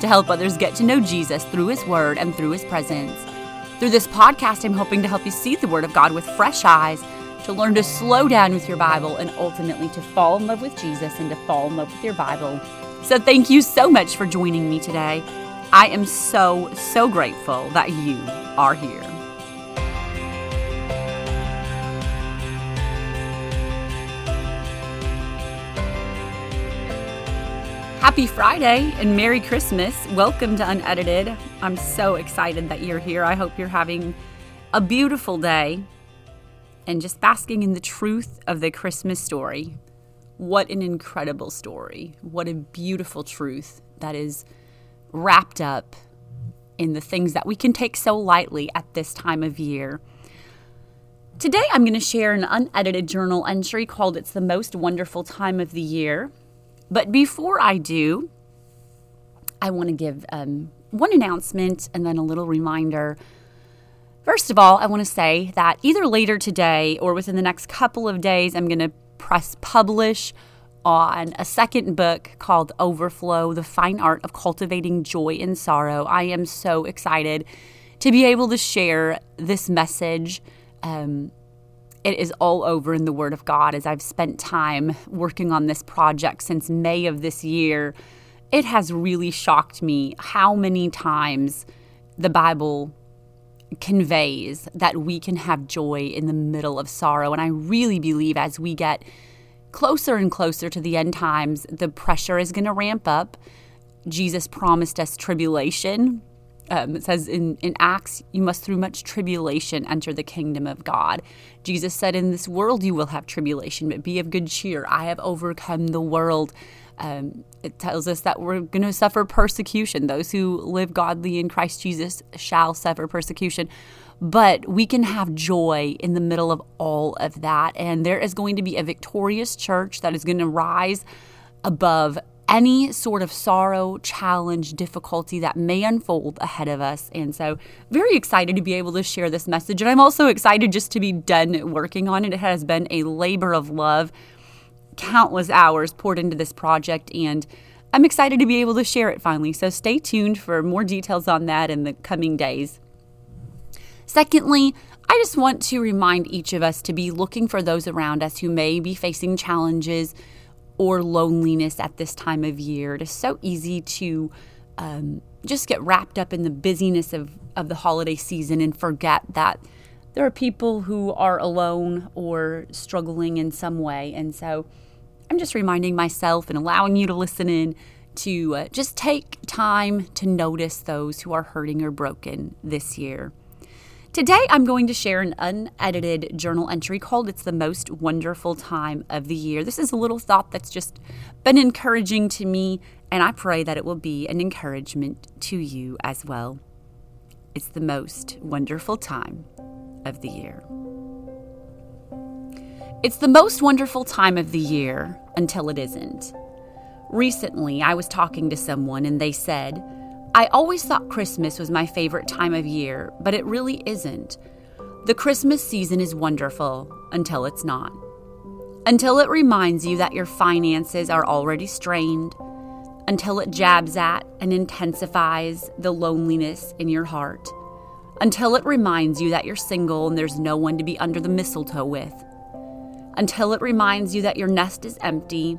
to help others get to know Jesus through His Word and through His presence. Through this podcast, I'm hoping to help you see the Word of God with fresh eyes, to learn to slow down with your Bible, and ultimately to fall in love with Jesus and to fall in love with your Bible. So, thank you so much for joining me today. I am so, so grateful that you are here. Happy Friday and Merry Christmas. Welcome to Unedited. I'm so excited that you're here. I hope you're having a beautiful day and just basking in the truth of the Christmas story. What an incredible story. What a beautiful truth that is wrapped up in the things that we can take so lightly at this time of year. Today, I'm going to share an unedited journal entry called It's the Most Wonderful Time of the Year. But before I do, I want to give um, one announcement and then a little reminder. First of all, I want to say that either later today or within the next couple of days, I'm going to press publish on a second book called Overflow The Fine Art of Cultivating Joy in Sorrow. I am so excited to be able to share this message. Um, it is all over in the Word of God as I've spent time working on this project since May of this year. It has really shocked me how many times the Bible conveys that we can have joy in the middle of sorrow. And I really believe as we get closer and closer to the end times, the pressure is going to ramp up. Jesus promised us tribulation um, it says in, in Acts, you must through much tribulation enter the kingdom of God. Jesus said, In this world you will have tribulation, but be of good cheer. I have overcome the world. Um, it tells us that we're going to suffer persecution. Those who live godly in Christ Jesus shall suffer persecution. But we can have joy in the middle of all of that. And there is going to be a victorious church that is going to rise above any sort of sorrow, challenge, difficulty that may unfold ahead of us. And so, very excited to be able to share this message. And I'm also excited just to be done working on it. It has been a labor of love, countless hours poured into this project. And I'm excited to be able to share it finally. So, stay tuned for more details on that in the coming days. Secondly, I just want to remind each of us to be looking for those around us who may be facing challenges or loneliness at this time of year. It is so easy to um, just get wrapped up in the busyness of, of the holiday season and forget that there are people who are alone or struggling in some way. And so I'm just reminding myself and allowing you to listen in to uh, just take time to notice those who are hurting or broken this year. Today, I'm going to share an unedited journal entry called It's the Most Wonderful Time of the Year. This is a little thought that's just been encouraging to me, and I pray that it will be an encouragement to you as well. It's the most wonderful time of the year. It's the most wonderful time of the year until it isn't. Recently, I was talking to someone and they said, I always thought Christmas was my favorite time of year, but it really isn't. The Christmas season is wonderful until it's not. Until it reminds you that your finances are already strained, until it jabs at and intensifies the loneliness in your heart, until it reminds you that you're single and there's no one to be under the mistletoe with, until it reminds you that your nest is empty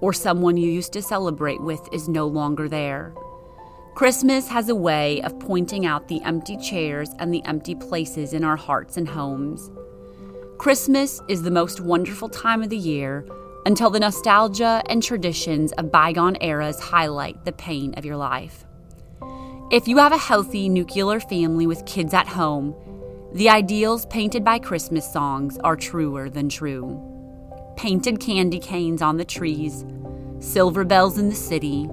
or someone you used to celebrate with is no longer there. Christmas has a way of pointing out the empty chairs and the empty places in our hearts and homes. Christmas is the most wonderful time of the year until the nostalgia and traditions of bygone eras highlight the pain of your life. If you have a healthy nuclear family with kids at home, the ideals painted by Christmas songs are truer than true. Painted candy canes on the trees, silver bells in the city,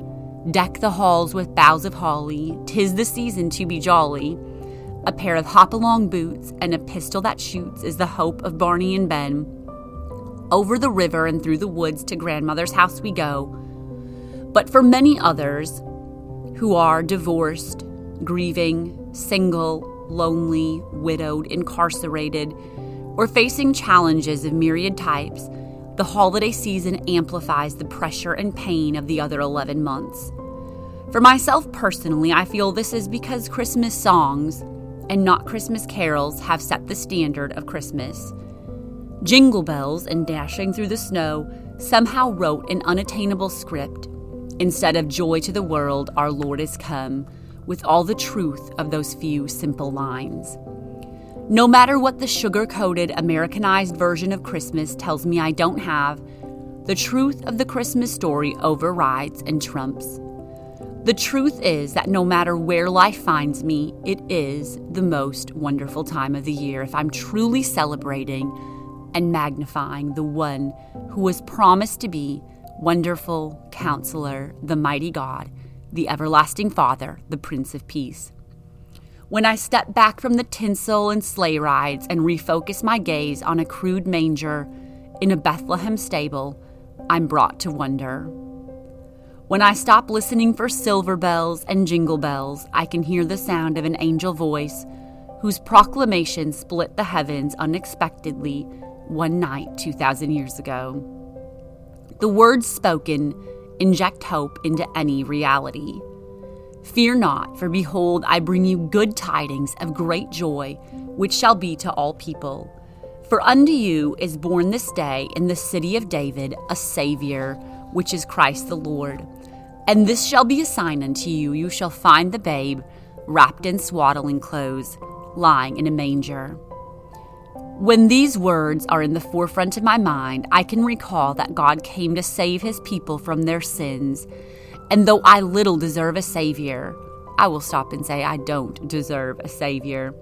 Deck the halls with boughs of holly, tis the season to be jolly. A pair of hop-along boots and a pistol that shoots is the hope of Barney and Ben. Over the river and through the woods to grandmother's house we go. But for many others who are divorced, grieving, single, lonely, widowed, incarcerated, or facing challenges of myriad types, the holiday season amplifies the pressure and pain of the other 11 months. For myself personally, I feel this is because Christmas songs and not Christmas carols have set the standard of Christmas. Jingle bells and dashing through the snow somehow wrote an unattainable script. Instead of joy to the world, our Lord is come, with all the truth of those few simple lines. No matter what the sugar coated, Americanized version of Christmas tells me I don't have, the truth of the Christmas story overrides and trumps. The truth is that no matter where life finds me, it is the most wonderful time of the year if I'm truly celebrating and magnifying the one who was promised to be wonderful counselor, the mighty God, the everlasting Father, the Prince of Peace. When I step back from the tinsel and sleigh rides and refocus my gaze on a crude manger in a Bethlehem stable, I'm brought to wonder. When I stop listening for silver bells and jingle bells, I can hear the sound of an angel voice whose proclamation split the heavens unexpectedly one night 2,000 years ago. The words spoken inject hope into any reality. Fear not, for behold, I bring you good tidings of great joy, which shall be to all people. For unto you is born this day in the city of David a Savior, which is Christ the Lord. And this shall be a sign unto you you shall find the babe wrapped in swaddling clothes, lying in a manger. When these words are in the forefront of my mind, I can recall that God came to save his people from their sins. And though I little deserve a Savior, I will stop and say I don't deserve a Savior.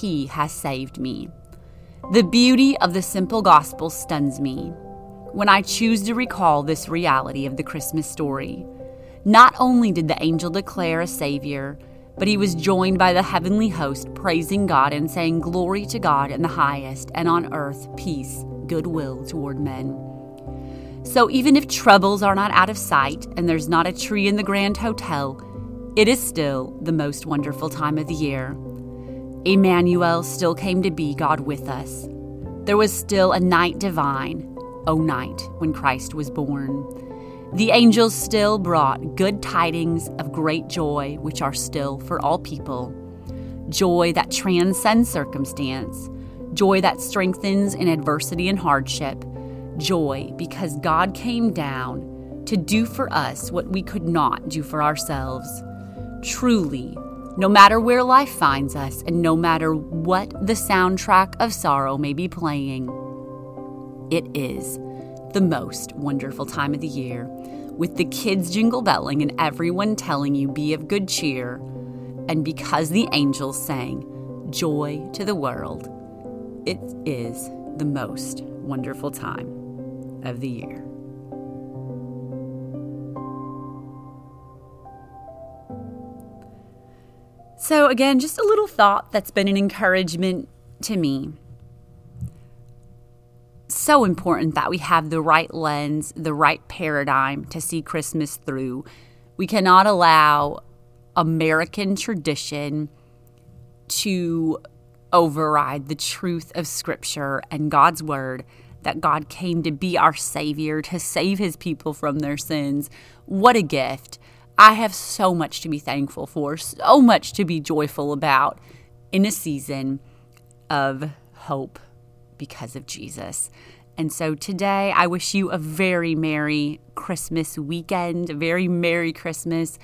He has saved me. The beauty of the simple gospel stuns me when I choose to recall this reality of the Christmas story. Not only did the angel declare a Savior, but he was joined by the heavenly host, praising God and saying, Glory to God in the highest, and on earth peace, goodwill toward men. So even if troubles are not out of sight and there's not a tree in the Grand Hotel, it is still the most wonderful time of the year. Emmanuel still came to be God with us. There was still a night divine, O night, when Christ was born. The angels still brought good tidings of great joy, which are still for all people. Joy that transcends circumstance, joy that strengthens in adversity and hardship, joy because God came down to do for us what we could not do for ourselves. Truly, no matter where life finds us and no matter what the soundtrack of sorrow may be playing, it is the most wonderful time of the year, with the kids jingle belling and everyone telling you be of good cheer. And because the angels sang, Joy to the world, it is the most wonderful time of the year. So, again, just a little thought that's been an encouragement to me so important that we have the right lens, the right paradigm to see Christmas through. We cannot allow American tradition to override the truth of Scripture and God's Word that God came to be our Savior, to save His people from their sins. What a gift! I have so much to be thankful for, so much to be joyful about in a season of hope because of Jesus. And so today, I wish you a very Merry Christmas weekend, a very Merry Christmas.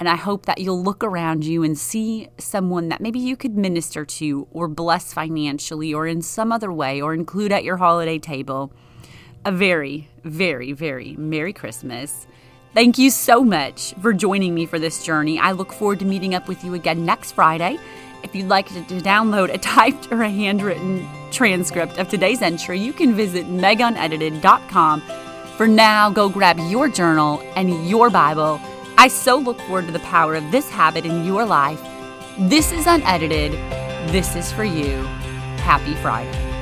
And I hope that you'll look around you and see someone that maybe you could minister to or bless financially or in some other way or include at your holiday table. A very, very, very Merry Christmas. Thank you so much for joining me for this journey. I look forward to meeting up with you again next Friday. If you'd like to, download a typed or a handwritten transcript of today's entry, you can visit megunedited.com. For now, go grab your journal and your Bible. I so look forward to the power of this habit in your life. This is Unedited This is for you. Happy Friday.